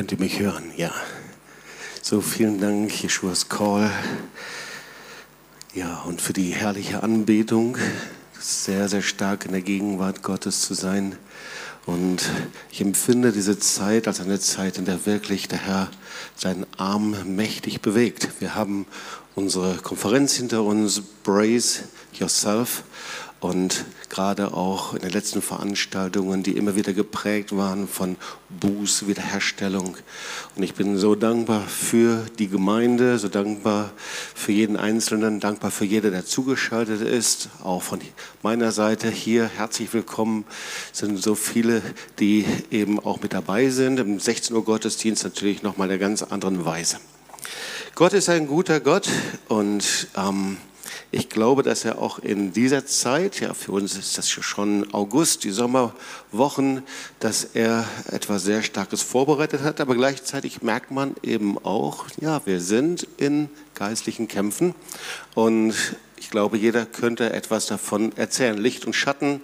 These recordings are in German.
Könnt ihr mich hören? Ja. So, vielen Dank, Jeschuas Call. Ja, und für die herrliche Anbetung. Sehr, sehr stark in der Gegenwart Gottes zu sein. Und ich empfinde diese Zeit als eine Zeit, in der wirklich der Herr seinen Arm mächtig bewegt. Wir haben unsere Konferenz hinter uns, Brace Yourself. Und gerade auch in den letzten Veranstaltungen, die immer wieder geprägt waren von Buß, Wiederherstellung. Und ich bin so dankbar für die Gemeinde, so dankbar für jeden Einzelnen, dankbar für jeder, der zugeschaltet ist. Auch von meiner Seite hier herzlich willkommen. Sind so viele, die eben auch mit dabei sind. Im 16 Uhr Gottesdienst natürlich nochmal in einer ganz anderen Weise. Gott ist ein guter Gott und ähm, ich glaube, dass er auch in dieser Zeit, ja, für uns ist das schon August, die Sommerwochen, dass er etwas sehr Starkes vorbereitet hat. Aber gleichzeitig merkt man eben auch, ja, wir sind in geistlichen Kämpfen und ich glaube, jeder könnte etwas davon erzählen. Licht und Schatten,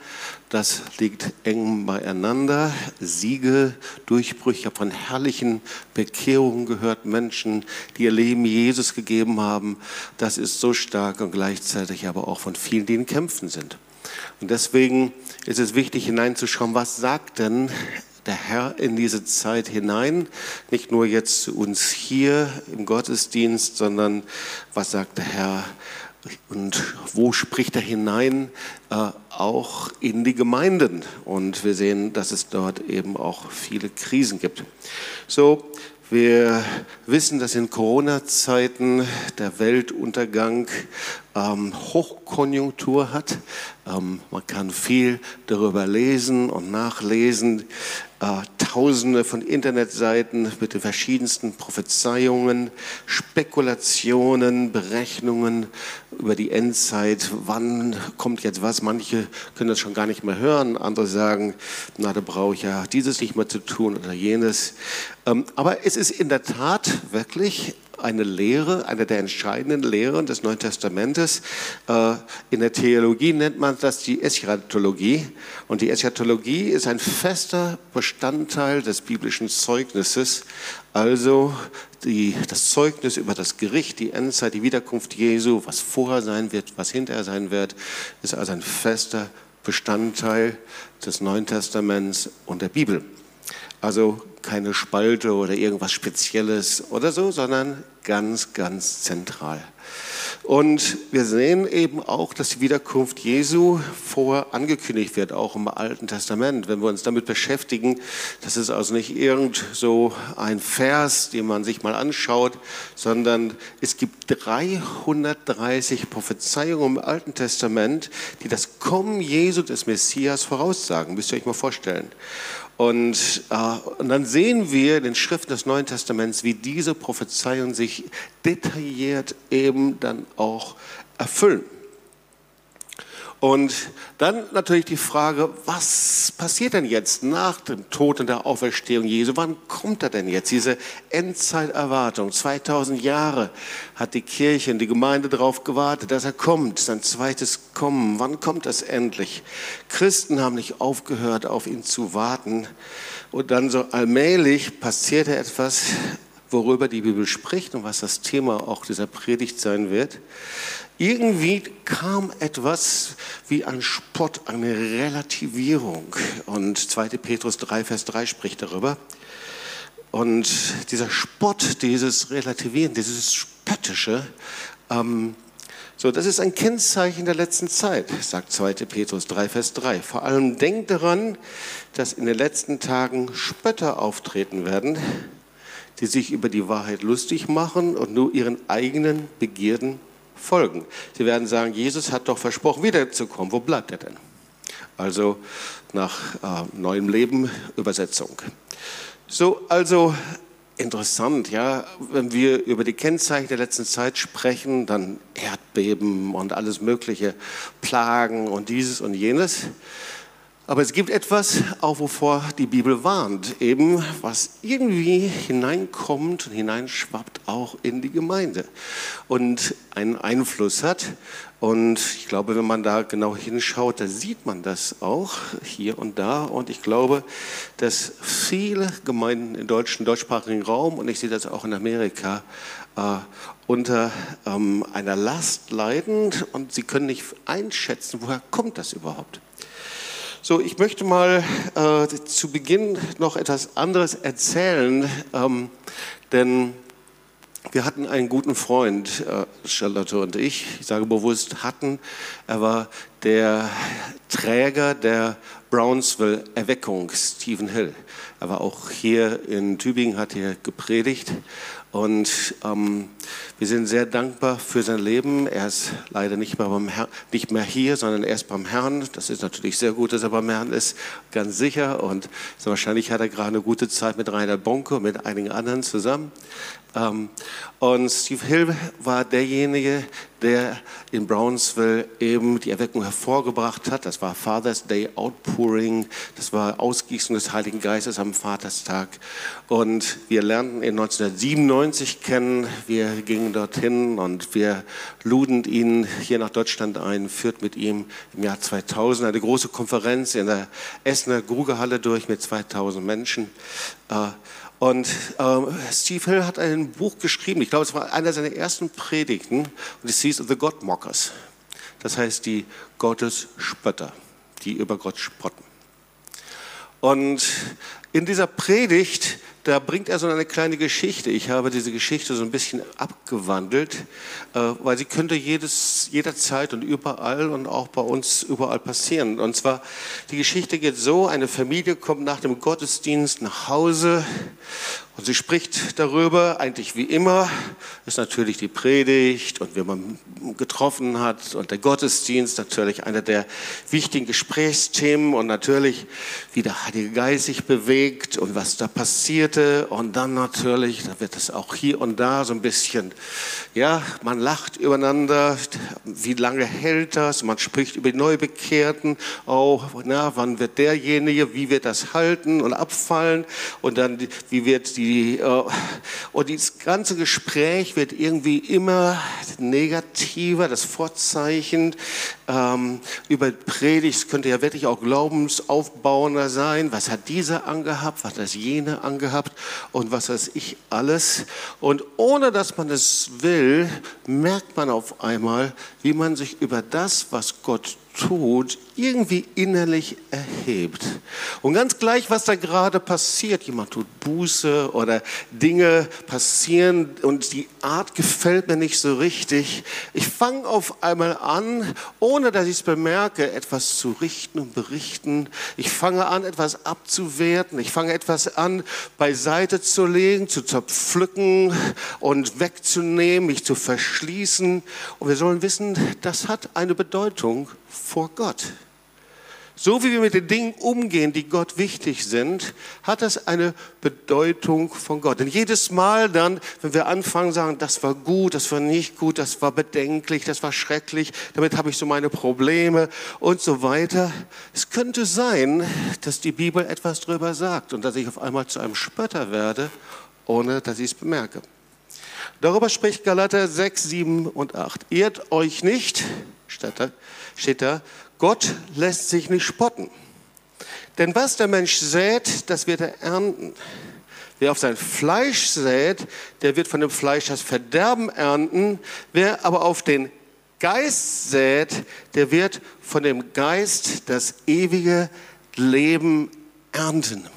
das liegt eng beieinander. Siege, Durchbrüche. Ich habe von herrlichen Bekehrungen gehört, Menschen, die ihr Leben Jesus gegeben haben. Das ist so stark und gleichzeitig aber auch von vielen, die in Kämpfen sind. Und deswegen ist es wichtig hineinzuschauen, was sagt denn der Herr in diese Zeit hinein, nicht nur jetzt zu uns hier im Gottesdienst, sondern was sagt der Herr und wo spricht er hinein? Äh, auch in die Gemeinden. Und wir sehen, dass es dort eben auch viele Krisen gibt. So, wir wissen, dass in Corona-Zeiten der Weltuntergang ähm, Hochkonjunktur hat. Ähm, man kann viel darüber lesen und nachlesen. Äh, Tausende von Internetseiten mit den verschiedensten Prophezeiungen, Spekulationen, Berechnungen über die Endzeit. Wann kommt jetzt was? Manche können das schon gar nicht mehr hören. Andere sagen, na, da brauche ich ja dieses nicht mehr zu tun oder jenes. Ähm, aber es ist in der Tat wirklich eine Lehre, eine der entscheidenden Lehren des Neuen Testamentes. Äh, in der Theologie nennt man das die Eschatologie. Und die Eschatologie ist ein fester Bestandteil des biblischen Zeugnisses. Also die, das Zeugnis über das Gericht, die Endzeit, die Wiederkunft Jesu, was vorher sein wird, was hinterher sein wird, ist also ein fester Bestandteil des Neuen Testaments und der Bibel. Also keine Spalte oder irgendwas Spezielles oder so, sondern ganz, ganz zentral. Und wir sehen eben auch, dass die Wiederkunft Jesu vorher angekündigt wird, auch im Alten Testament. Wenn wir uns damit beschäftigen, das ist also nicht irgend so ein Vers, den man sich mal anschaut, sondern es gibt 330 Prophezeiungen im Alten Testament, die das Kommen Jesu des Messias voraussagen. Müsst ihr euch mal vorstellen. Und, äh, und dann sehen wir in den Schriften des Neuen Testaments, wie diese Prophezeiungen sich detailliert eben dann auch erfüllen. Und dann natürlich die Frage, was passiert denn jetzt nach dem Tod und der Auferstehung Jesu? Wann kommt er denn jetzt? Diese Endzeiterwartung, 2000 Jahre hat die Kirche und die Gemeinde darauf gewartet, dass er kommt, sein zweites Kommen. Wann kommt das endlich? Christen haben nicht aufgehört, auf ihn zu warten. Und dann so allmählich passierte etwas, worüber die Bibel spricht und was das Thema auch dieser Predigt sein wird. Irgendwie kam etwas wie ein Spott, eine Relativierung. Und 2. Petrus 3, Vers 3 spricht darüber. Und dieser Spott, dieses Relativieren, dieses Spöttische, ähm, so, das ist ein Kennzeichen der letzten Zeit, sagt 2. Petrus 3, Vers 3. Vor allem denkt daran, dass in den letzten Tagen Spötter auftreten werden, die sich über die Wahrheit lustig machen und nur ihren eigenen Begierden folgen. Sie werden sagen, Jesus hat doch versprochen, wiederzukommen. Wo bleibt er denn? Also nach äh, neuem Leben Übersetzung. So, also interessant, ja, wenn wir über die Kennzeichen der letzten Zeit sprechen, dann Erdbeben und alles mögliche, Plagen und dieses und jenes. Aber es gibt etwas, auch wovor die Bibel warnt, eben was irgendwie hineinkommt und hineinschwappt auch in die Gemeinde und einen Einfluss hat. Und ich glaube, wenn man da genau hinschaut, da sieht man das auch hier und da. Und ich glaube, dass viele Gemeinden im deutschen, deutschsprachigen Raum, und ich sehe das auch in Amerika, äh, unter ähm, einer Last leiden und sie können nicht einschätzen, woher kommt das überhaupt. So, ich möchte mal äh, zu Beginn noch etwas anderes erzählen, ähm, denn wir hatten einen guten Freund, äh, Charlotte und ich, ich sage bewusst hatten, er war der Träger der Brownsville Erweckung, Stephen Hill. Er war auch hier in Tübingen, hat hier gepredigt und ähm, wir sind sehr dankbar für sein Leben. Er ist leider nicht mehr, beim Herr, nicht mehr hier, sondern er ist beim Herrn. Das ist natürlich sehr gut, dass er beim Herrn ist, ganz sicher. Und so wahrscheinlich hat er gerade eine gute Zeit mit Rainer Bonke und mit einigen anderen zusammen. Ähm, und Steve Hill war derjenige, der in Brownsville eben die Erweckung hervorgebracht hat. Das war Father's Day Outpouring, das war Ausgießung des Heiligen Geistes am Vaterstag. Und wir lernten ihn 1997 kennen. Wir gingen dorthin und wir luden ihn hier nach Deutschland ein, führt mit ihm im Jahr 2000 eine große Konferenz in der Essener Grugehalle durch mit 2000 Menschen. Und äh, Steve Hill hat ein Buch geschrieben, ich glaube, es war einer seiner ersten Predigten, und es hieß The God Mockers. Das heißt die Gottesspötter, die über Gott spotten. Und in dieser Predigt da bringt er so eine kleine Geschichte. Ich habe diese Geschichte so ein bisschen abgewandelt, äh, weil sie könnte jedes, jederzeit und überall und auch bei uns überall passieren. Und zwar, die Geschichte geht so, eine Familie kommt nach dem Gottesdienst nach Hause und sie spricht darüber, eigentlich wie immer, ist natürlich die Predigt und wie man getroffen hat und der Gottesdienst natürlich einer der wichtigen Gesprächsthemen und natürlich, wie der Heilige Geist sich bewegt und was da passierte. Und dann natürlich, da wird es auch hier und da so ein bisschen, ja, man lacht übereinander, wie lange hält das, man spricht über die Neubekehrten, auch, na, wann wird derjenige, wie wird das halten und abfallen? Und dann, wie wird die äh, und das ganze Gespräch wird irgendwie immer negativer, das Vorzeichen ähm, über Predigt könnte ja wirklich auch glaubensaufbauender sein. Was hat dieser angehabt, was hat das jene angehabt und was weiß ich alles. Und ohne dass man es will, merkt man auf einmal, wie man sich über das, was Gott tut, irgendwie innerlich erhebt. Und ganz gleich, was da gerade passiert, jemand tut Buße oder Dinge passieren und die Art gefällt mir nicht so richtig, ich fange auf einmal an, ohne dass ich es bemerke, etwas zu richten und berichten. Ich fange an, etwas abzuwerten. Ich fange etwas an, beiseite zu legen, zu zerpflücken und wegzunehmen, mich zu verschließen. Und wir sollen wissen, das hat eine Bedeutung vor Gott. So wie wir mit den Dingen umgehen, die Gott wichtig sind, hat das eine Bedeutung von Gott. Denn jedes Mal dann, wenn wir anfangen, sagen, das war gut, das war nicht gut, das war bedenklich, das war schrecklich, damit habe ich so meine Probleme und so weiter. Es könnte sein, dass die Bibel etwas darüber sagt und dass ich auf einmal zu einem Spötter werde, ohne dass ich es bemerke. Darüber spricht Galater 6, 7 und 8. Ehrt euch nicht, steht da, Gott lässt sich nicht spotten. Denn was der Mensch sät, das wird er ernten. Wer auf sein Fleisch sät, der wird von dem Fleisch das Verderben ernten. Wer aber auf den Geist sät, der wird von dem Geist das ewige Leben ernten.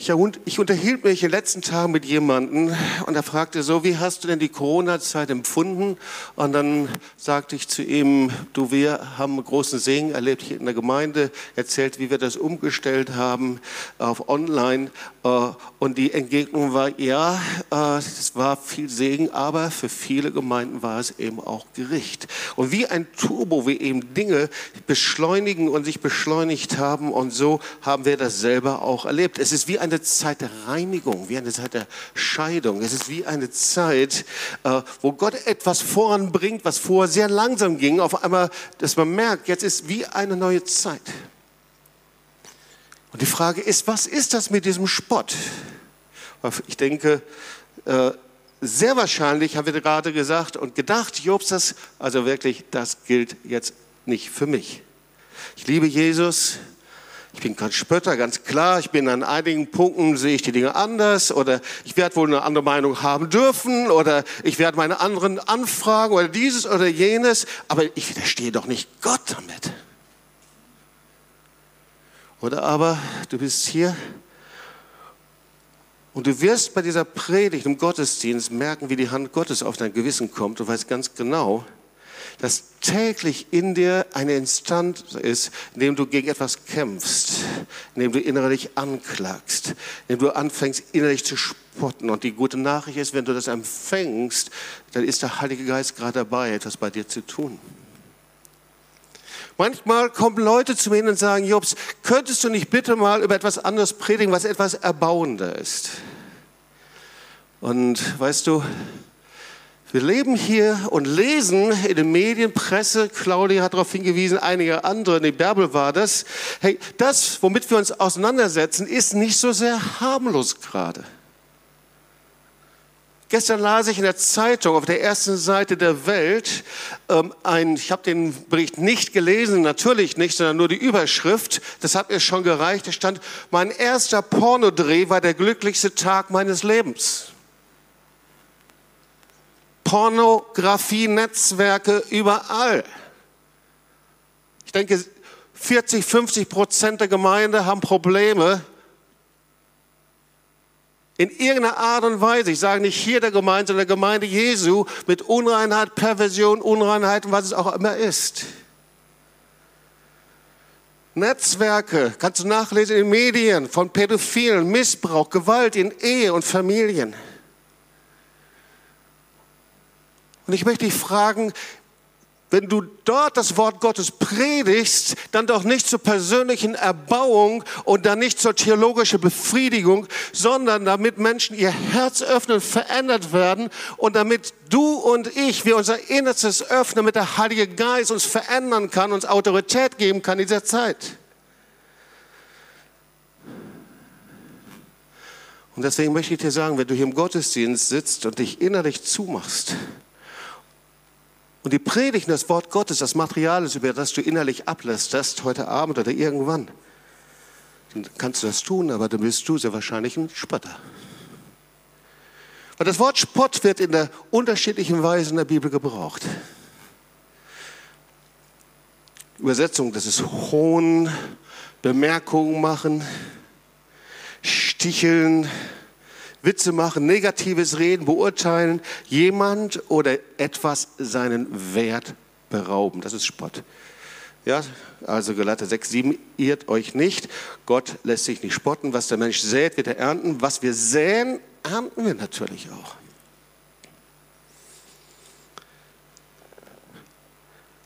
Ich, unterhielt mich in den letzten Tagen mit jemandem und er fragte so, wie hast du denn die Corona-Zeit empfunden? Und dann sagte ich zu ihm, du, wir haben einen großen Segen erlebt hier in der Gemeinde, erzählt, wie wir das umgestellt haben auf Online. Äh, und die Entgegnung war, ja, äh, es war viel Segen, aber für viele Gemeinden war es eben auch Gericht. Und wie ein Turbo, wie eben Dinge beschleunigen und sich beschleunigt haben und so haben wir das selber auch erlebt. Es ist wie ein eine Zeit der Reinigung, wie eine Zeit der Scheidung. Es ist wie eine Zeit, äh, wo Gott etwas voranbringt, was vorher sehr langsam ging. Auf einmal, dass man merkt, jetzt ist wie eine neue Zeit. Und die Frage ist, was ist das mit diesem Spott? Ich denke, äh, sehr wahrscheinlich haben wir gerade gesagt und gedacht, Jobs, das, also wirklich, das gilt jetzt nicht für mich. Ich liebe Jesus, ich bin kein Spötter, ganz klar. Ich bin an einigen Punkten, sehe ich die Dinge anders oder ich werde wohl eine andere Meinung haben dürfen oder ich werde meine anderen anfragen oder dieses oder jenes, aber ich widerstehe doch nicht Gott damit. Oder aber du bist hier und du wirst bei dieser Predigt im Gottesdienst merken, wie die Hand Gottes auf dein Gewissen kommt. Du weißt ganz genau, dass täglich in dir eine Instanz ist, in dem du gegen etwas kämpfst, in dem du innerlich anklagst, in dem du anfängst innerlich zu spotten. Und die gute Nachricht ist, wenn du das empfängst, dann ist der Heilige Geist gerade dabei, etwas bei dir zu tun. Manchmal kommen Leute zu mir und sagen, Jobs, könntest du nicht bitte mal über etwas anderes predigen, was etwas erbauender ist? Und weißt du, wir leben hier und lesen in den Medien, Presse, Claudia hat darauf hingewiesen, einige andere, der Bärbel war das. Hey, das, womit wir uns auseinandersetzen, ist nicht so sehr harmlos gerade. Gestern las ich in der Zeitung auf der ersten Seite der Welt ähm, ein, ich habe den Bericht nicht gelesen, natürlich nicht, sondern nur die Überschrift. Das hat mir schon gereicht. Da stand: Mein erster Pornodreh war der glücklichste Tag meines Lebens. Pornografie-Netzwerke überall. Ich denke, 40, 50 Prozent der Gemeinde haben Probleme in irgendeiner Art und Weise, ich sage nicht hier der Gemeinde, sondern der Gemeinde Jesu, mit Unreinheit, Perversion, Unreinheit und was es auch immer ist. Netzwerke, kannst du nachlesen in den Medien, von Pädophilen, Missbrauch, Gewalt in Ehe und Familien. Und ich möchte dich fragen, wenn du dort das Wort Gottes predigst, dann doch nicht zur persönlichen Erbauung und dann nicht zur theologischen Befriedigung, sondern damit Menschen ihr Herz öffnen, verändert werden und damit du und ich, wir unser Innerstes öffnen, damit der Heilige Geist uns verändern kann, uns Autorität geben kann in dieser Zeit. Und deswegen möchte ich dir sagen, wenn du hier im Gottesdienst sitzt und dich innerlich zumachst, und die Predigt, das Wort Gottes, das Material ist, über das du innerlich ablästerst, heute Abend oder irgendwann, dann kannst du das tun, aber dann bist du sehr wahrscheinlich ein Spötter. Weil das Wort Spott wird in der unterschiedlichen Weise in der Bibel gebraucht. Übersetzung, das ist Hohn, Bemerkungen machen, Sticheln, Witze machen, negatives Reden, beurteilen, jemand oder etwas seinen Wert berauben. Das ist Spott. Ja, also Galater 6, 7, irrt euch nicht. Gott lässt sich nicht spotten. Was der Mensch sät, wird er ernten. Was wir säen, ernten wir natürlich auch.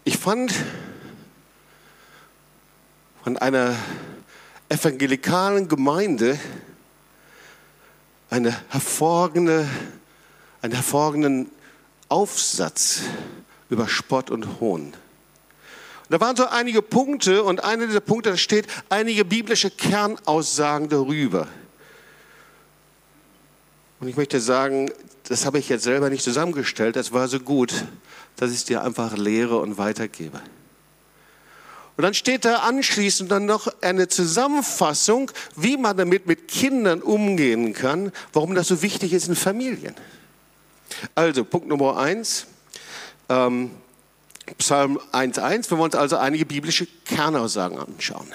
Ich fand von einer evangelikalen Gemeinde eine hervorragende, einen hervorragenden Aufsatz über Spott und Hohn. Und da waren so einige Punkte und einer dieser Punkte, da steht einige biblische Kernaussagen darüber. Und ich möchte sagen, das habe ich jetzt selber nicht zusammengestellt, das war so gut, dass ich es dir einfach lehre und weitergebe. Und dann steht da anschließend dann noch eine Zusammenfassung, wie man damit mit Kindern umgehen kann, warum das so wichtig ist in Familien. Also Punkt Nummer eins, ähm, Psalm 1.1, wir wollen uns also einige biblische Kernaussagen anschauen.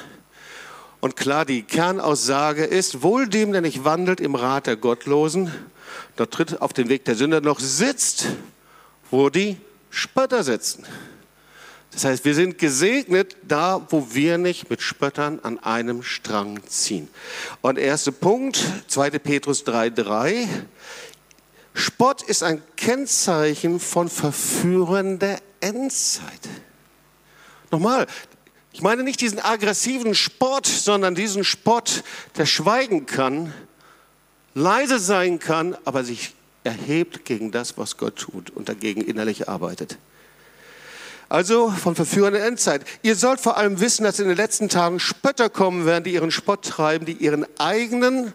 Und klar, die Kernaussage ist, wohl dem, der nicht wandelt im Rat der Gottlosen, dort tritt auf den Weg der Sünder noch sitzt, wo die Spötter sitzen. Das heißt, wir sind gesegnet da, wo wir nicht mit Spöttern an einem Strang ziehen. Und erster Punkt, 2. Petrus 3,3. Spott ist ein Kennzeichen von Verführern der Endzeit. Nochmal, ich meine nicht diesen aggressiven Spott, sondern diesen Spott, der schweigen kann, leise sein kann, aber sich erhebt gegen das, was Gott tut und dagegen innerlich arbeitet. Also von Verführern der Endzeit. Ihr sollt vor allem wissen, dass in den letzten Tagen Spötter kommen werden, die ihren Spott treiben, die ihren eigenen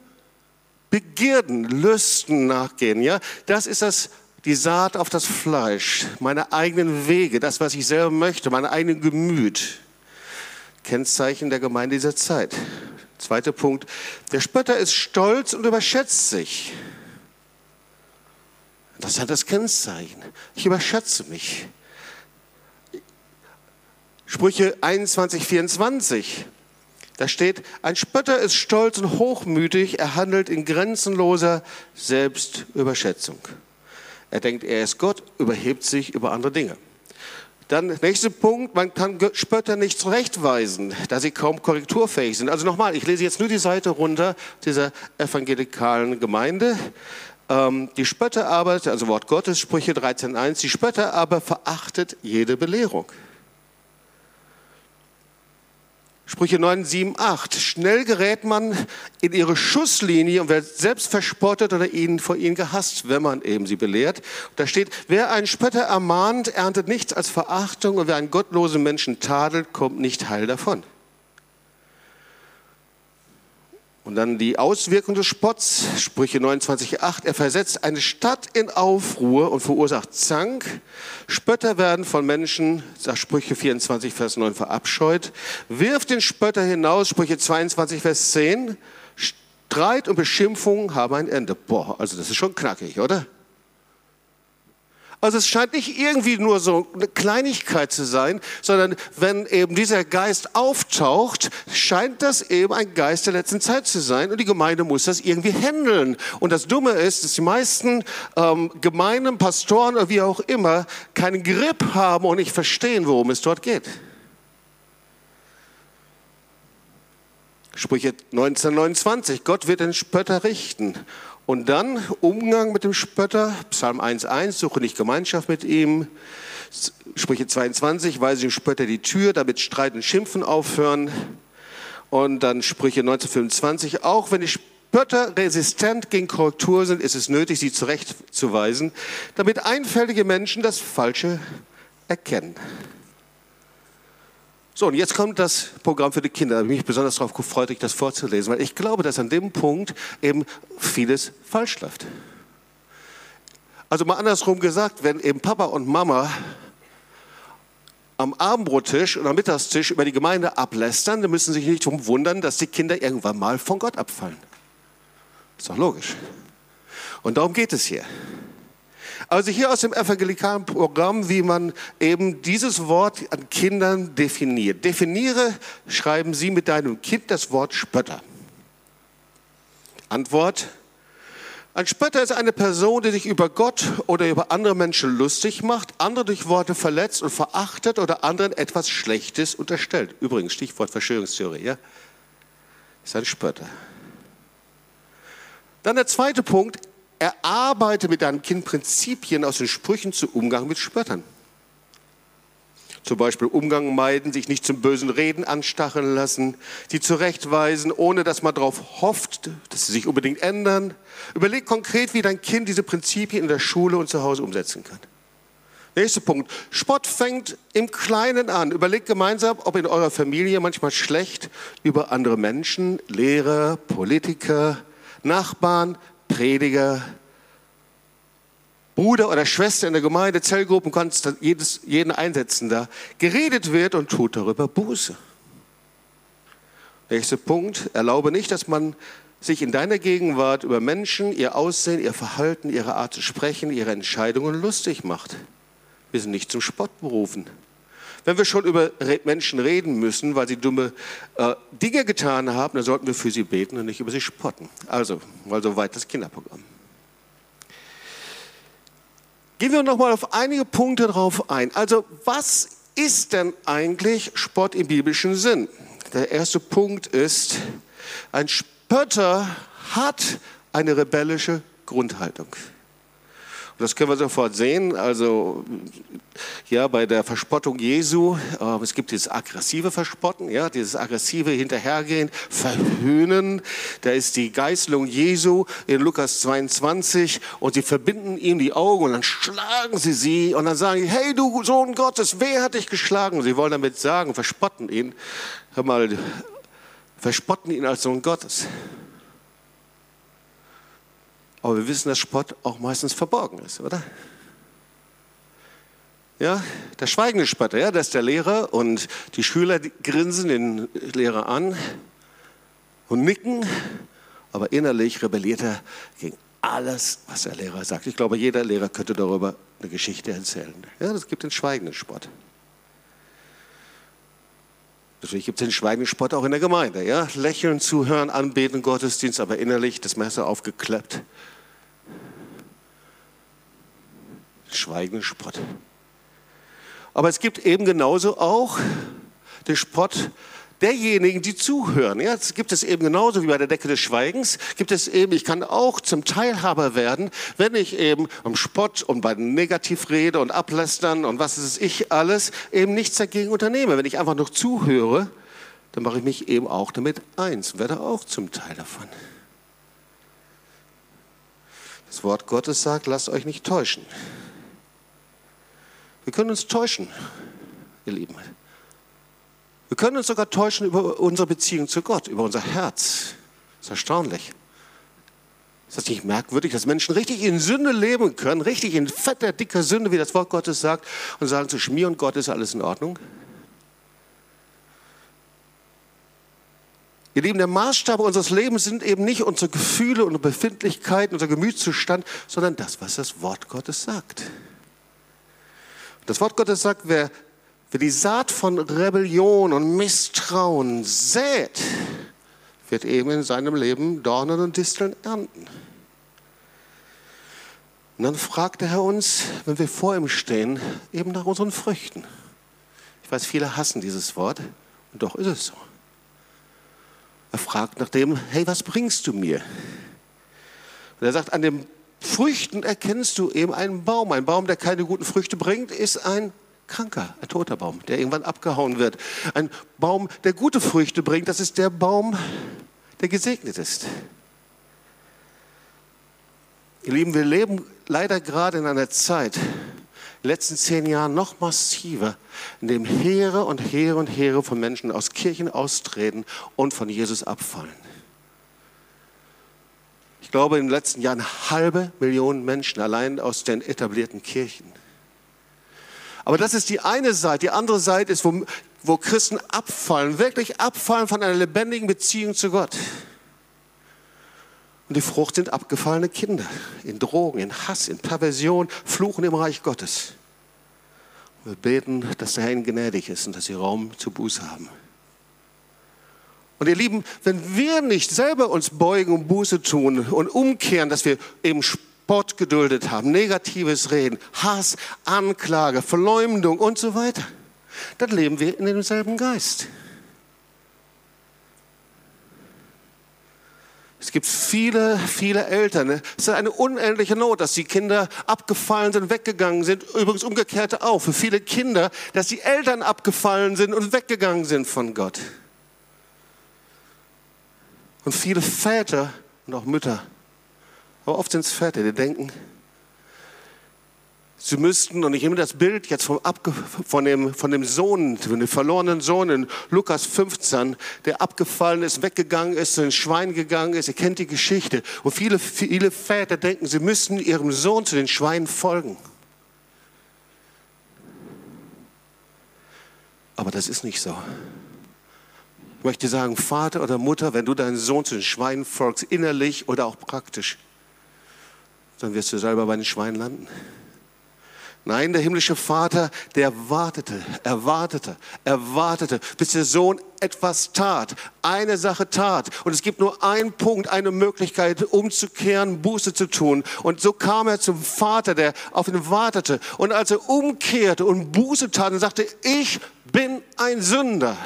Begierden, Lüsten nachgehen. Ja, das ist das, die Saat auf das Fleisch, meine eigenen Wege, das, was ich selber möchte, mein eigenes Gemüt. Kennzeichen der Gemeinde dieser Zeit. Zweiter Punkt. Der Spötter ist stolz und überschätzt sich. Das hat das Kennzeichen. Ich überschätze mich. Sprüche 21, 24. Da steht, ein Spötter ist stolz und hochmütig, er handelt in grenzenloser Selbstüberschätzung. Er denkt, er ist Gott, überhebt sich über andere Dinge. Dann nächster Punkt, man kann Spötter nicht zurechtweisen, da sie kaum korrekturfähig sind. Also nochmal, ich lese jetzt nur die Seite runter dieser evangelikalen Gemeinde. Ähm, die Spötter aber, also Wort Gottes, Sprüche 13.1, die Spötter aber verachtet jede Belehrung. Sprüche 9, 7, 8. Schnell gerät man in ihre Schusslinie und wird selbst verspottet oder ihnen vor ihnen gehasst, wenn man eben sie belehrt. Da steht, wer einen Spötter ermahnt, erntet nichts als Verachtung und wer einen gottlosen Menschen tadelt, kommt nicht heil davon. Und dann die Auswirkung des Spotts, Sprüche 29,8. Er versetzt eine Stadt in Aufruhr und verursacht Zank. Spötter werden von Menschen, sagt Sprüche 24, Vers 9, verabscheut. Wirft den Spötter hinaus, Sprüche 22, Vers 10. Streit und Beschimpfung haben ein Ende. Boah, also das ist schon knackig, oder? Also es scheint nicht irgendwie nur so eine Kleinigkeit zu sein, sondern wenn eben dieser Geist auftaucht, scheint das eben ein Geist der letzten Zeit zu sein und die Gemeinde muss das irgendwie handeln. Und das Dumme ist, dass die meisten ähm, Gemeinden, Pastoren oder wie auch immer keinen Grip haben und nicht verstehen, worum es dort geht. Sprüche 1929, Gott wird den Spötter richten und dann Umgang mit dem Spötter, Psalm 1.1, suche nicht Gemeinschaft mit ihm. Sprüche 22, weise dem Spötter die Tür, damit Streit und Schimpfen aufhören. Und dann Sprüche 1925, auch wenn die Spötter resistent gegen Korrektur sind, ist es nötig, sie zurechtzuweisen, damit einfältige Menschen das Falsche erkennen. So, und jetzt kommt das Programm für die Kinder. Da bin ich besonders darauf gefreut, euch das vorzulesen, weil ich glaube, dass an dem Punkt eben vieles falsch läuft. Also mal andersrum gesagt, wenn eben Papa und Mama am Abendbrottisch oder am Mittagstisch über die Gemeinde ablästern, dann müssen sie sich nicht darum wundern, dass die Kinder irgendwann mal von Gott abfallen. Ist doch logisch. Und darum geht es hier. Also hier aus dem evangelikalen Programm, wie man eben dieses Wort an Kindern definiert. Definiere, schreiben Sie mit deinem Kind das Wort Spötter. Antwort, ein Spötter ist eine Person, die sich über Gott oder über andere Menschen lustig macht, andere durch Worte verletzt und verachtet oder anderen etwas Schlechtes unterstellt. Übrigens, Stichwort Verschwörungstheorie, ja? Ist ein Spötter. Dann der zweite Punkt, erarbeite mit deinem Kind Prinzipien aus den Sprüchen zu Umgang mit Spöttern. Zum Beispiel Umgang meiden, sich nicht zum bösen Reden anstacheln lassen, sie zurechtweisen, ohne dass man darauf hofft, dass sie sich unbedingt ändern. Überleg konkret, wie dein Kind diese Prinzipien in der Schule und zu Hause umsetzen kann. Nächster Punkt. Spott fängt im Kleinen an. Überlegt gemeinsam, ob in eurer Familie manchmal schlecht über andere Menschen, Lehrer, Politiker, Nachbarn, Prediger, Bruder oder Schwester in der Gemeinde, Zellgruppen, kannst jedes, jeden einsetzen da, geredet wird und tut darüber Buße. Nächster Punkt, erlaube nicht, dass man sich in deiner Gegenwart über Menschen, ihr Aussehen, ihr Verhalten, ihre Art zu sprechen, ihre Entscheidungen lustig macht. Wir sind nicht zum Spott berufen. Wenn wir schon über Menschen reden müssen, weil sie dumme äh, Dinge getan haben, dann sollten wir für sie beten und nicht über sie spotten. Also, mal so weit das Kinderprogramm. Gehen wir nochmal auf einige Punkte drauf ein. Also, was ist denn eigentlich Spott im biblischen Sinn? Der erste Punkt ist, ein Spötter hat eine rebellische Grundhaltung. Das können wir sofort sehen. Also ja, bei der Verspottung Jesu, äh, es gibt dieses aggressive Verspotten, ja, dieses aggressive Hinterhergehen, Verhöhnen. Da ist die Geißelung Jesu in Lukas 22 und sie verbinden ihm die Augen und dann schlagen sie sie und dann sagen, hey du Sohn Gottes, wer hat dich geschlagen? Sie wollen damit sagen, verspotten ihn. Hör mal, verspotten ihn als Sohn Gottes. Aber wir wissen, dass Spott auch meistens verborgen ist, oder? Ja, der schweigende Spotter, ja, das ist der Lehrer und die Schüler grinsen den Lehrer an und nicken, aber innerlich rebelliert er gegen alles, was der Lehrer sagt. Ich glaube, jeder Lehrer könnte darüber eine Geschichte erzählen. Ja, das gibt den schweigenden Spott. Natürlich gibt es den schweigenden Spott auch in der Gemeinde. Ja? Lächeln, zuhören, anbeten, Gottesdienst, aber innerlich das Messer aufgeklappt schweigenden Spott. Aber es gibt eben genauso auch den Spott derjenigen, die zuhören. Ja, es gibt es eben genauso wie bei der Decke des Schweigens, gibt es eben, ich kann auch zum Teilhaber werden, wenn ich eben am Spott und bei Negativrede und Ablästern und was ist ich alles, eben nichts dagegen unternehme. Wenn ich einfach noch zuhöre, dann mache ich mich eben auch damit eins und werde auch zum Teil davon. Das Wort Gottes sagt, lasst euch nicht täuschen. Wir können uns täuschen, ihr Lieben. Wir können uns sogar täuschen über unsere Beziehung zu Gott, über unser Herz. Das ist erstaunlich. Ist das nicht merkwürdig, dass Menschen richtig in Sünde leben können, richtig in fetter, dicker Sünde, wie das Wort Gottes sagt, und sagen zu Schmier und Gott ist alles in Ordnung? Ihr Lieben, der Maßstab unseres Lebens sind eben nicht unsere Gefühle, unsere Befindlichkeiten, unser Gemütszustand, sondern das, was das Wort Gottes sagt. Das Wort Gottes sagt, wer, wer die Saat von Rebellion und Misstrauen sät, wird eben in seinem Leben Dornen und Disteln ernten. Und dann fragt der Herr uns, wenn wir vor ihm stehen, eben nach unseren Früchten. Ich weiß, viele hassen dieses Wort und doch ist es so. Er fragt nach dem, hey, was bringst du mir? Und er sagt, an dem Früchten erkennst du eben einen Baum. Ein Baum, der keine guten Früchte bringt, ist ein kranker, ein toter Baum, der irgendwann abgehauen wird. Ein Baum, der gute Früchte bringt, das ist der Baum, der gesegnet ist. Ihr Lieben, wir leben leider gerade in einer Zeit, in den letzten zehn Jahren noch massiver, in dem Heere und Heere und Heere von Menschen aus Kirchen austreten und von Jesus abfallen glaube, in den letzten Jahren eine halbe Million Menschen allein aus den etablierten Kirchen. Aber das ist die eine Seite. Die andere Seite ist, wo, wo Christen abfallen, wirklich abfallen von einer lebendigen Beziehung zu Gott. Und die Frucht sind abgefallene Kinder in Drogen, in Hass, in Perversion, Fluchen im Reich Gottes. Wir beten, dass der Herr ihnen gnädig ist und dass sie Raum zu Buße haben. Und ihr Lieben, wenn wir nicht selber uns beugen und Buße tun und umkehren, dass wir eben Spott geduldet haben, negatives Reden, Hass, Anklage, Verleumdung und so weiter, dann leben wir in demselben Geist. Es gibt viele, viele Eltern. Es ist eine unendliche Not, dass die Kinder abgefallen sind, weggegangen sind. Übrigens umgekehrte auch. Für viele Kinder, dass die Eltern abgefallen sind und weggegangen sind von Gott. Und viele Väter und auch Mütter, aber oft sind es Väter, die denken, sie müssten, und ich nehme das Bild jetzt vom Abge von, dem, von dem Sohn, von dem verlorenen Sohn in Lukas 15, der abgefallen ist, weggegangen ist, in ein Schwein gegangen ist. Ihr kennt die Geschichte. Und viele, viele Väter denken, sie müssten ihrem Sohn zu den Schweinen folgen. Aber das ist nicht so. Ich möchte sagen, Vater oder Mutter, wenn du deinen Sohn zu den Schweinen folgst, innerlich oder auch praktisch, dann wirst du selber bei den Schweinen landen. Nein, der himmlische Vater, der wartete, er wartete, er wartete, bis der Sohn etwas tat, eine Sache tat. Und es gibt nur einen Punkt, eine Möglichkeit, umzukehren, Buße zu tun. Und so kam er zum Vater, der auf ihn wartete. Und als er umkehrte und Buße tat und sagte, ich bin ein Sünder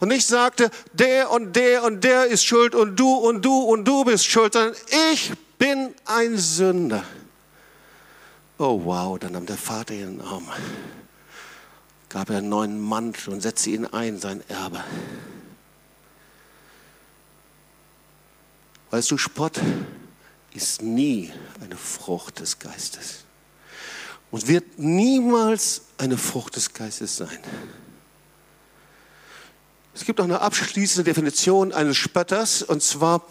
und nicht sagte, der und der und der ist schuld und du und du und du bist schuld, sondern ich bin ein Sünder. Oh wow, dann nahm der Vater ihren Arm, gab er einen neuen Mantel und setzte ihn ein, sein Erbe. Weißt du, Spott ist nie eine Frucht des Geistes und wird niemals eine Frucht des Geistes sein. Es gibt auch eine abschließende Definition eines Spötters, und zwar,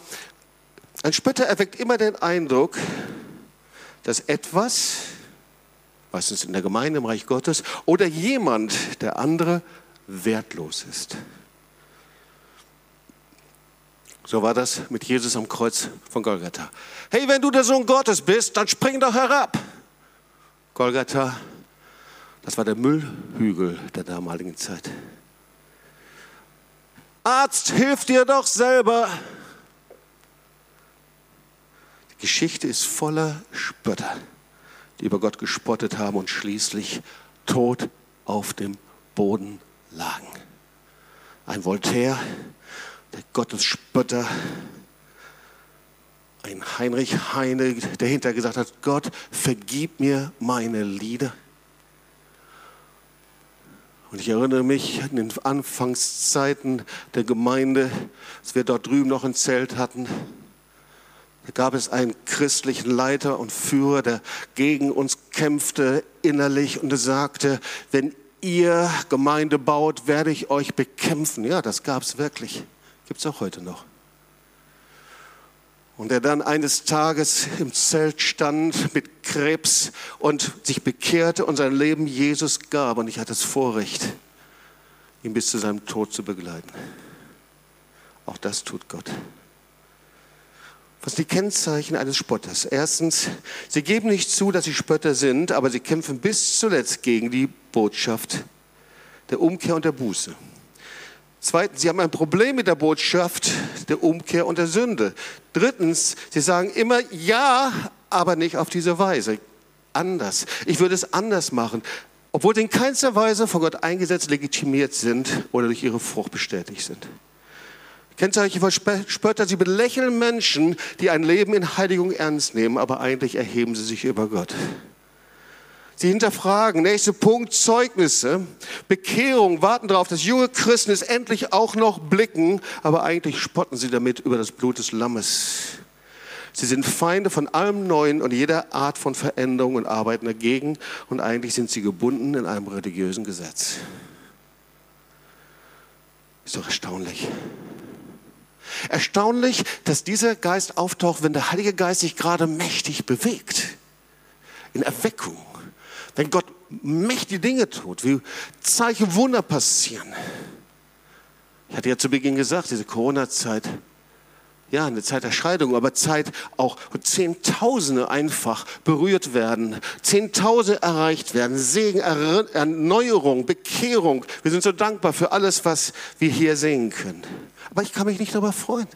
ein Spötter erweckt immer den Eindruck, dass etwas, meistens in der Gemeinde, im Reich Gottes, oder jemand, der andere, wertlos ist. So war das mit Jesus am Kreuz von Golgatha. Hey, wenn du der Sohn Gottes bist, dann spring doch herab. Golgatha, das war der Müllhügel der damaligen Zeit. Arzt, hilf dir doch selber. Die Geschichte ist voller Spötter, die über Gott gespottet haben und schließlich tot auf dem Boden lagen. Ein Voltaire, der Gottesspötter, ein Heinrich Heine, der hinterher gesagt hat, Gott, vergib mir meine Lieder. Und ich erinnere mich an den Anfangszeiten der Gemeinde, als wir dort drüben noch ein Zelt hatten. Da gab es einen christlichen Leiter und Führer, der gegen uns kämpfte innerlich und sagte, wenn ihr Gemeinde baut, werde ich euch bekämpfen. Ja, das gab es wirklich. Gibt es auch heute noch. Und der dann eines Tages im Zelt stand mit Krebs und sich bekehrte und sein Leben Jesus gab. Und ich hatte das Vorrecht, ihn bis zu seinem Tod zu begleiten. Auch das tut Gott. Was sind die Kennzeichen eines Spotters? Erstens, sie geben nicht zu, dass sie Spötter sind, aber sie kämpfen bis zuletzt gegen die Botschaft der Umkehr und der Buße. Zweitens, sie haben ein Problem mit der Botschaft der Umkehr und der Sünde. Drittens, sie sagen immer ja, aber nicht auf diese Weise. Anders. Ich würde es anders machen. Obwohl sie in keinster Weise von Gott eingesetzt, legitimiert sind oder durch ihre Frucht bestätigt sind. Kennzeichen von Spötter, sie belächeln Menschen, die ein Leben in Heiligung ernst nehmen, aber eigentlich erheben sie sich über Gott. Sie hinterfragen. Nächster Punkt, Zeugnisse. Bekehrung, warten darauf, dass junge Christen es endlich auch noch blicken, aber eigentlich spotten sie damit über das Blut des Lammes. Sie sind Feinde von allem Neuen und jeder Art von Veränderung und arbeiten dagegen und eigentlich sind sie gebunden in einem religiösen Gesetz. Ist doch erstaunlich. Erstaunlich, dass dieser Geist auftaucht, wenn der Heilige Geist sich gerade mächtig bewegt. In Erweckung wenn Gott mächtige Dinge tut, wie Zeichen, Wunder passieren. Ich hatte ja zu Beginn gesagt, diese Corona-Zeit, ja, eine Zeit der Scheidung, aber Zeit auch, wo Zehntausende einfach berührt werden, Zehntausende erreicht werden, Segen, Erneuerung, Bekehrung. Wir sind so dankbar für alles, was wir hier sehen können. Aber ich kann mich nicht darüber freuen.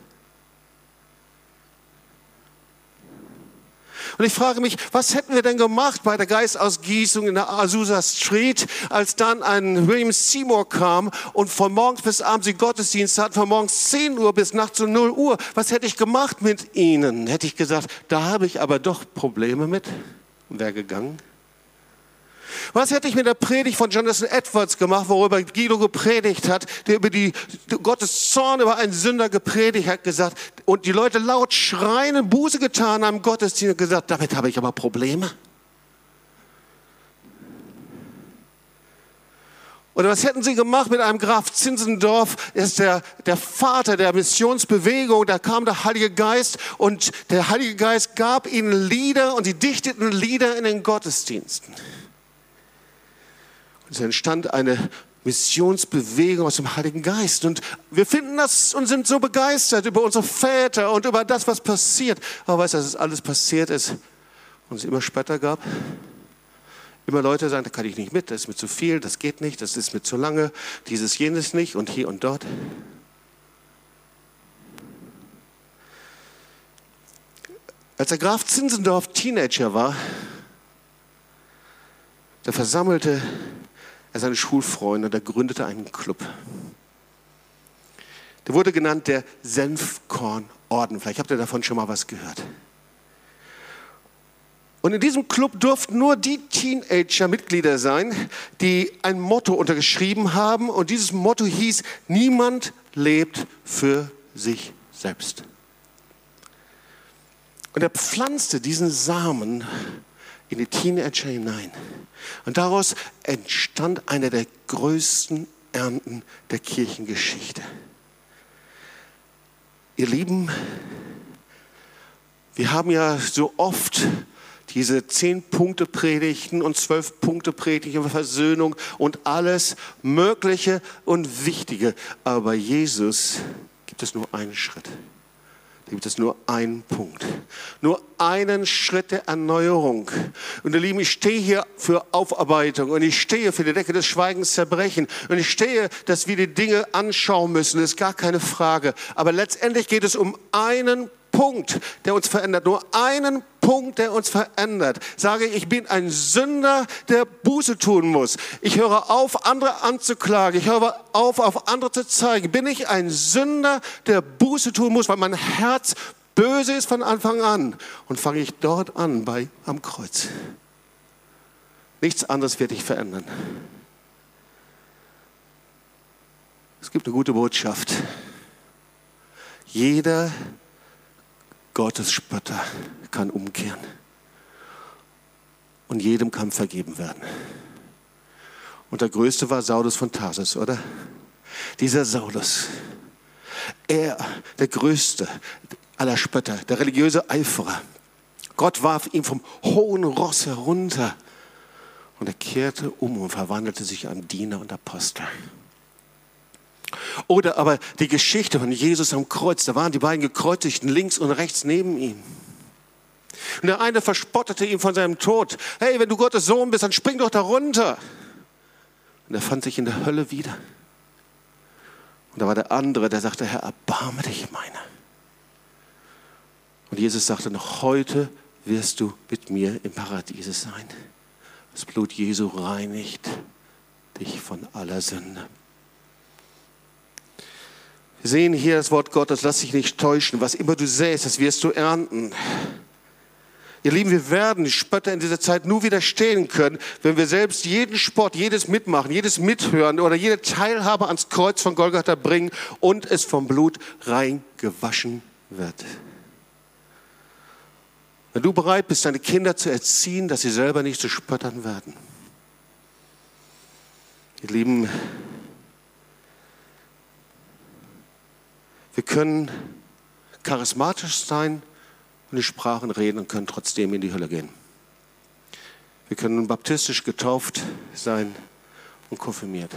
Und ich frage mich, was hätten wir denn gemacht bei der Geistausgießung in der Azusa Street, als dann ein William Seymour kam und von morgens bis abends die Gottesdienst hat, von morgens 10 Uhr bis nachts um 0 Uhr. Was hätte ich gemacht mit ihnen? Hätte ich gesagt, da habe ich aber doch Probleme mit und wäre gegangen. Was hätte ich mit der Predigt von Jonathan Edwards gemacht, worüber Guido gepredigt hat, der über die Gottes Zorn über einen Sünder gepredigt hat, gesagt, und die Leute laut schreien und Buße getan haben, Gottesdienst gesagt, damit habe ich aber Probleme. Oder was hätten sie gemacht mit einem Graf Zinzendorf? Er ist der, der Vater der Missionsbewegung. Da kam der Heilige Geist und der Heilige Geist gab ihnen Lieder und sie dichteten Lieder in den Gottesdiensten. Es entstand eine Missionsbewegung aus dem Heiligen Geist. Und wir finden das und sind so begeistert über unsere Väter und über das, was passiert. Aber weißt du, dass es alles passiert ist und es immer später gab? Immer Leute sagen, da kann ich nicht mit, das ist mir zu viel, das geht nicht, das ist mir zu lange, dieses, jenes nicht und hier und dort. Als der Graf Zinzendorf Teenager war, da versammelte er seine Schulfreunde, der gründete einen Club. Der wurde genannt der Senfkornorden. Vielleicht habt ihr davon schon mal was gehört. Und in diesem Club durften nur die Teenager Mitglieder sein, die ein Motto untergeschrieben haben. Und dieses Motto hieß, niemand lebt für sich selbst. Und er pflanzte diesen Samen in die Teenager hinein. Und daraus entstand einer der größten Ernten der Kirchengeschichte. Ihr Lieben, wir haben ja so oft diese zehn Punkte Predigten und zwölf Punkte Predigten über Versöhnung und alles Mögliche und Wichtige. Aber Jesus gibt es nur einen Schritt. Gibt es nur einen Punkt. Nur einen Schritt der Erneuerung. Und ihr Lieben, ich stehe hier für Aufarbeitung und ich stehe für die Decke des Schweigens zerbrechen und ich stehe, dass wir die Dinge anschauen müssen. Das ist gar keine Frage. Aber letztendlich geht es um einen Punkt, der uns verändert. Nur einen Punkt, der uns verändert. Sage ich, bin ein Sünder, der Buße tun muss. Ich höre auf, andere anzuklagen. Ich höre auf, auf andere zu zeigen. Bin ich ein Sünder, der Buße tun muss, weil mein Herz böse ist von Anfang an? Und fange ich dort an, bei, am Kreuz. Nichts anderes wird dich verändern. Es gibt eine gute Botschaft. Jeder Gottes Spötter kann umkehren. Und jedem kann vergeben werden. Und der größte war Saulus von Tarsus, oder? Dieser Saulus, er, der größte aller Spötter, der religiöse Eiferer. Gott warf ihn vom hohen Ross herunter und er kehrte um und verwandelte sich an Diener und Apostel. Oder aber die Geschichte von Jesus am Kreuz, da waren die beiden Gekreuzigten links und rechts neben ihm. Und der eine verspottete ihn von seinem Tod. Hey, wenn du Gottes Sohn bist, dann spring doch da runter. Und er fand sich in der Hölle wieder. Und da war der andere, der sagte, Herr, erbarme dich meiner. Und Jesus sagte, noch heute wirst du mit mir im Paradiese sein. Das Blut Jesu reinigt dich von aller Sünde. Wir sehen hier das Wort Gottes, lass dich nicht täuschen. Was immer du säst, das wirst du ernten. Ihr Lieben, wir werden Spötter in dieser Zeit nur widerstehen können, wenn wir selbst jeden Sport, jedes Mitmachen, jedes Mithören oder jede Teilhabe ans Kreuz von Golgatha bringen und es vom Blut rein gewaschen wird. Wenn du bereit bist, deine Kinder zu erziehen, dass sie selber nicht zu Spöttern werden. Ihr Lieben, Wir können charismatisch sein und die Sprachen reden und können trotzdem in die Hölle gehen. Wir können baptistisch getauft sein und konfirmiert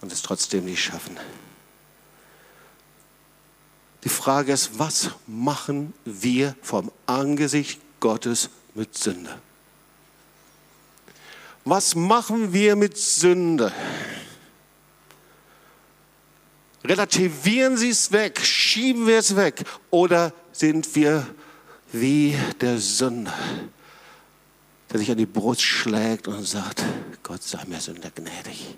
und es trotzdem nicht schaffen. Die Frage ist, was machen wir vom Angesicht Gottes mit Sünde? Was machen wir mit Sünde? Relativieren Sie es weg, schieben wir es weg oder sind wir wie der Sünder, der sich an die Brust schlägt und sagt, Gott sei mir Sünder gnädig.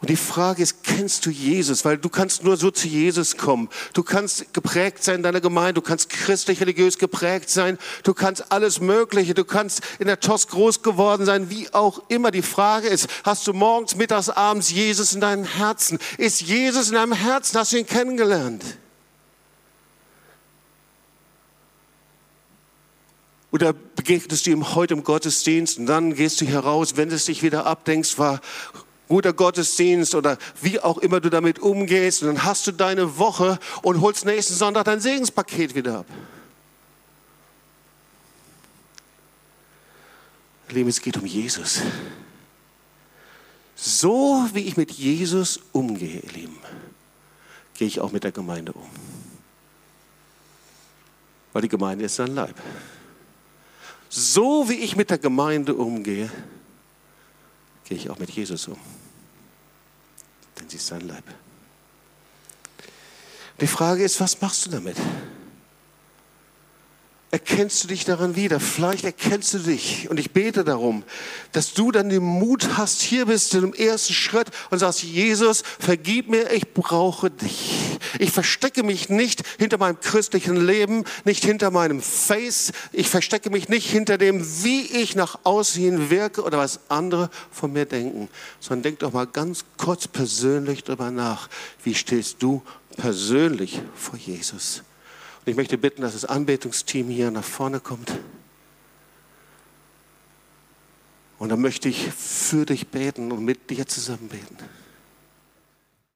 Und die Frage ist, kennst du Jesus? Weil du kannst nur so zu Jesus kommen. Du kannst geprägt sein in deiner Gemeinde, du kannst christlich, religiös geprägt sein, du kannst alles Mögliche, du kannst in der TOS groß geworden sein, wie auch immer. Die Frage ist, hast du morgens, mittags, abends Jesus in deinem Herzen? Ist Jesus in deinem Herzen? Hast du ihn kennengelernt? Oder begegnest du ihm heute im Gottesdienst und dann gehst du hier raus, wendest dich wieder ab, denkst, war guter Gottesdienst oder wie auch immer du damit umgehst. Und dann hast du deine Woche und holst nächsten Sonntag dein Segenspaket wieder ab. Lieben, es geht um Jesus. So wie ich mit Jesus umgehe, ihr Lieben, gehe ich auch mit der Gemeinde um. Weil die Gemeinde ist sein Leib. So wie ich mit der Gemeinde umgehe, gehe ich auch mit Jesus um. Denn sie ist sein Leib. Die Frage ist, was machst du damit? Erkennst du dich daran wieder. Vielleicht erkennst du dich. Und ich bete darum, dass du dann den Mut hast, hier bist du im ersten Schritt und sagst, Jesus, vergib mir, ich brauche dich. Ich verstecke mich nicht hinter meinem christlichen Leben, nicht hinter meinem Face. Ich verstecke mich nicht hinter dem, wie ich nach außen wirke oder was andere von mir denken. Sondern denk doch mal ganz kurz persönlich darüber nach. Wie stehst du persönlich vor Jesus? Ich möchte bitten, dass das Anbetungsteam hier nach vorne kommt. Und dann möchte ich für dich beten und mit dir zusammen beten.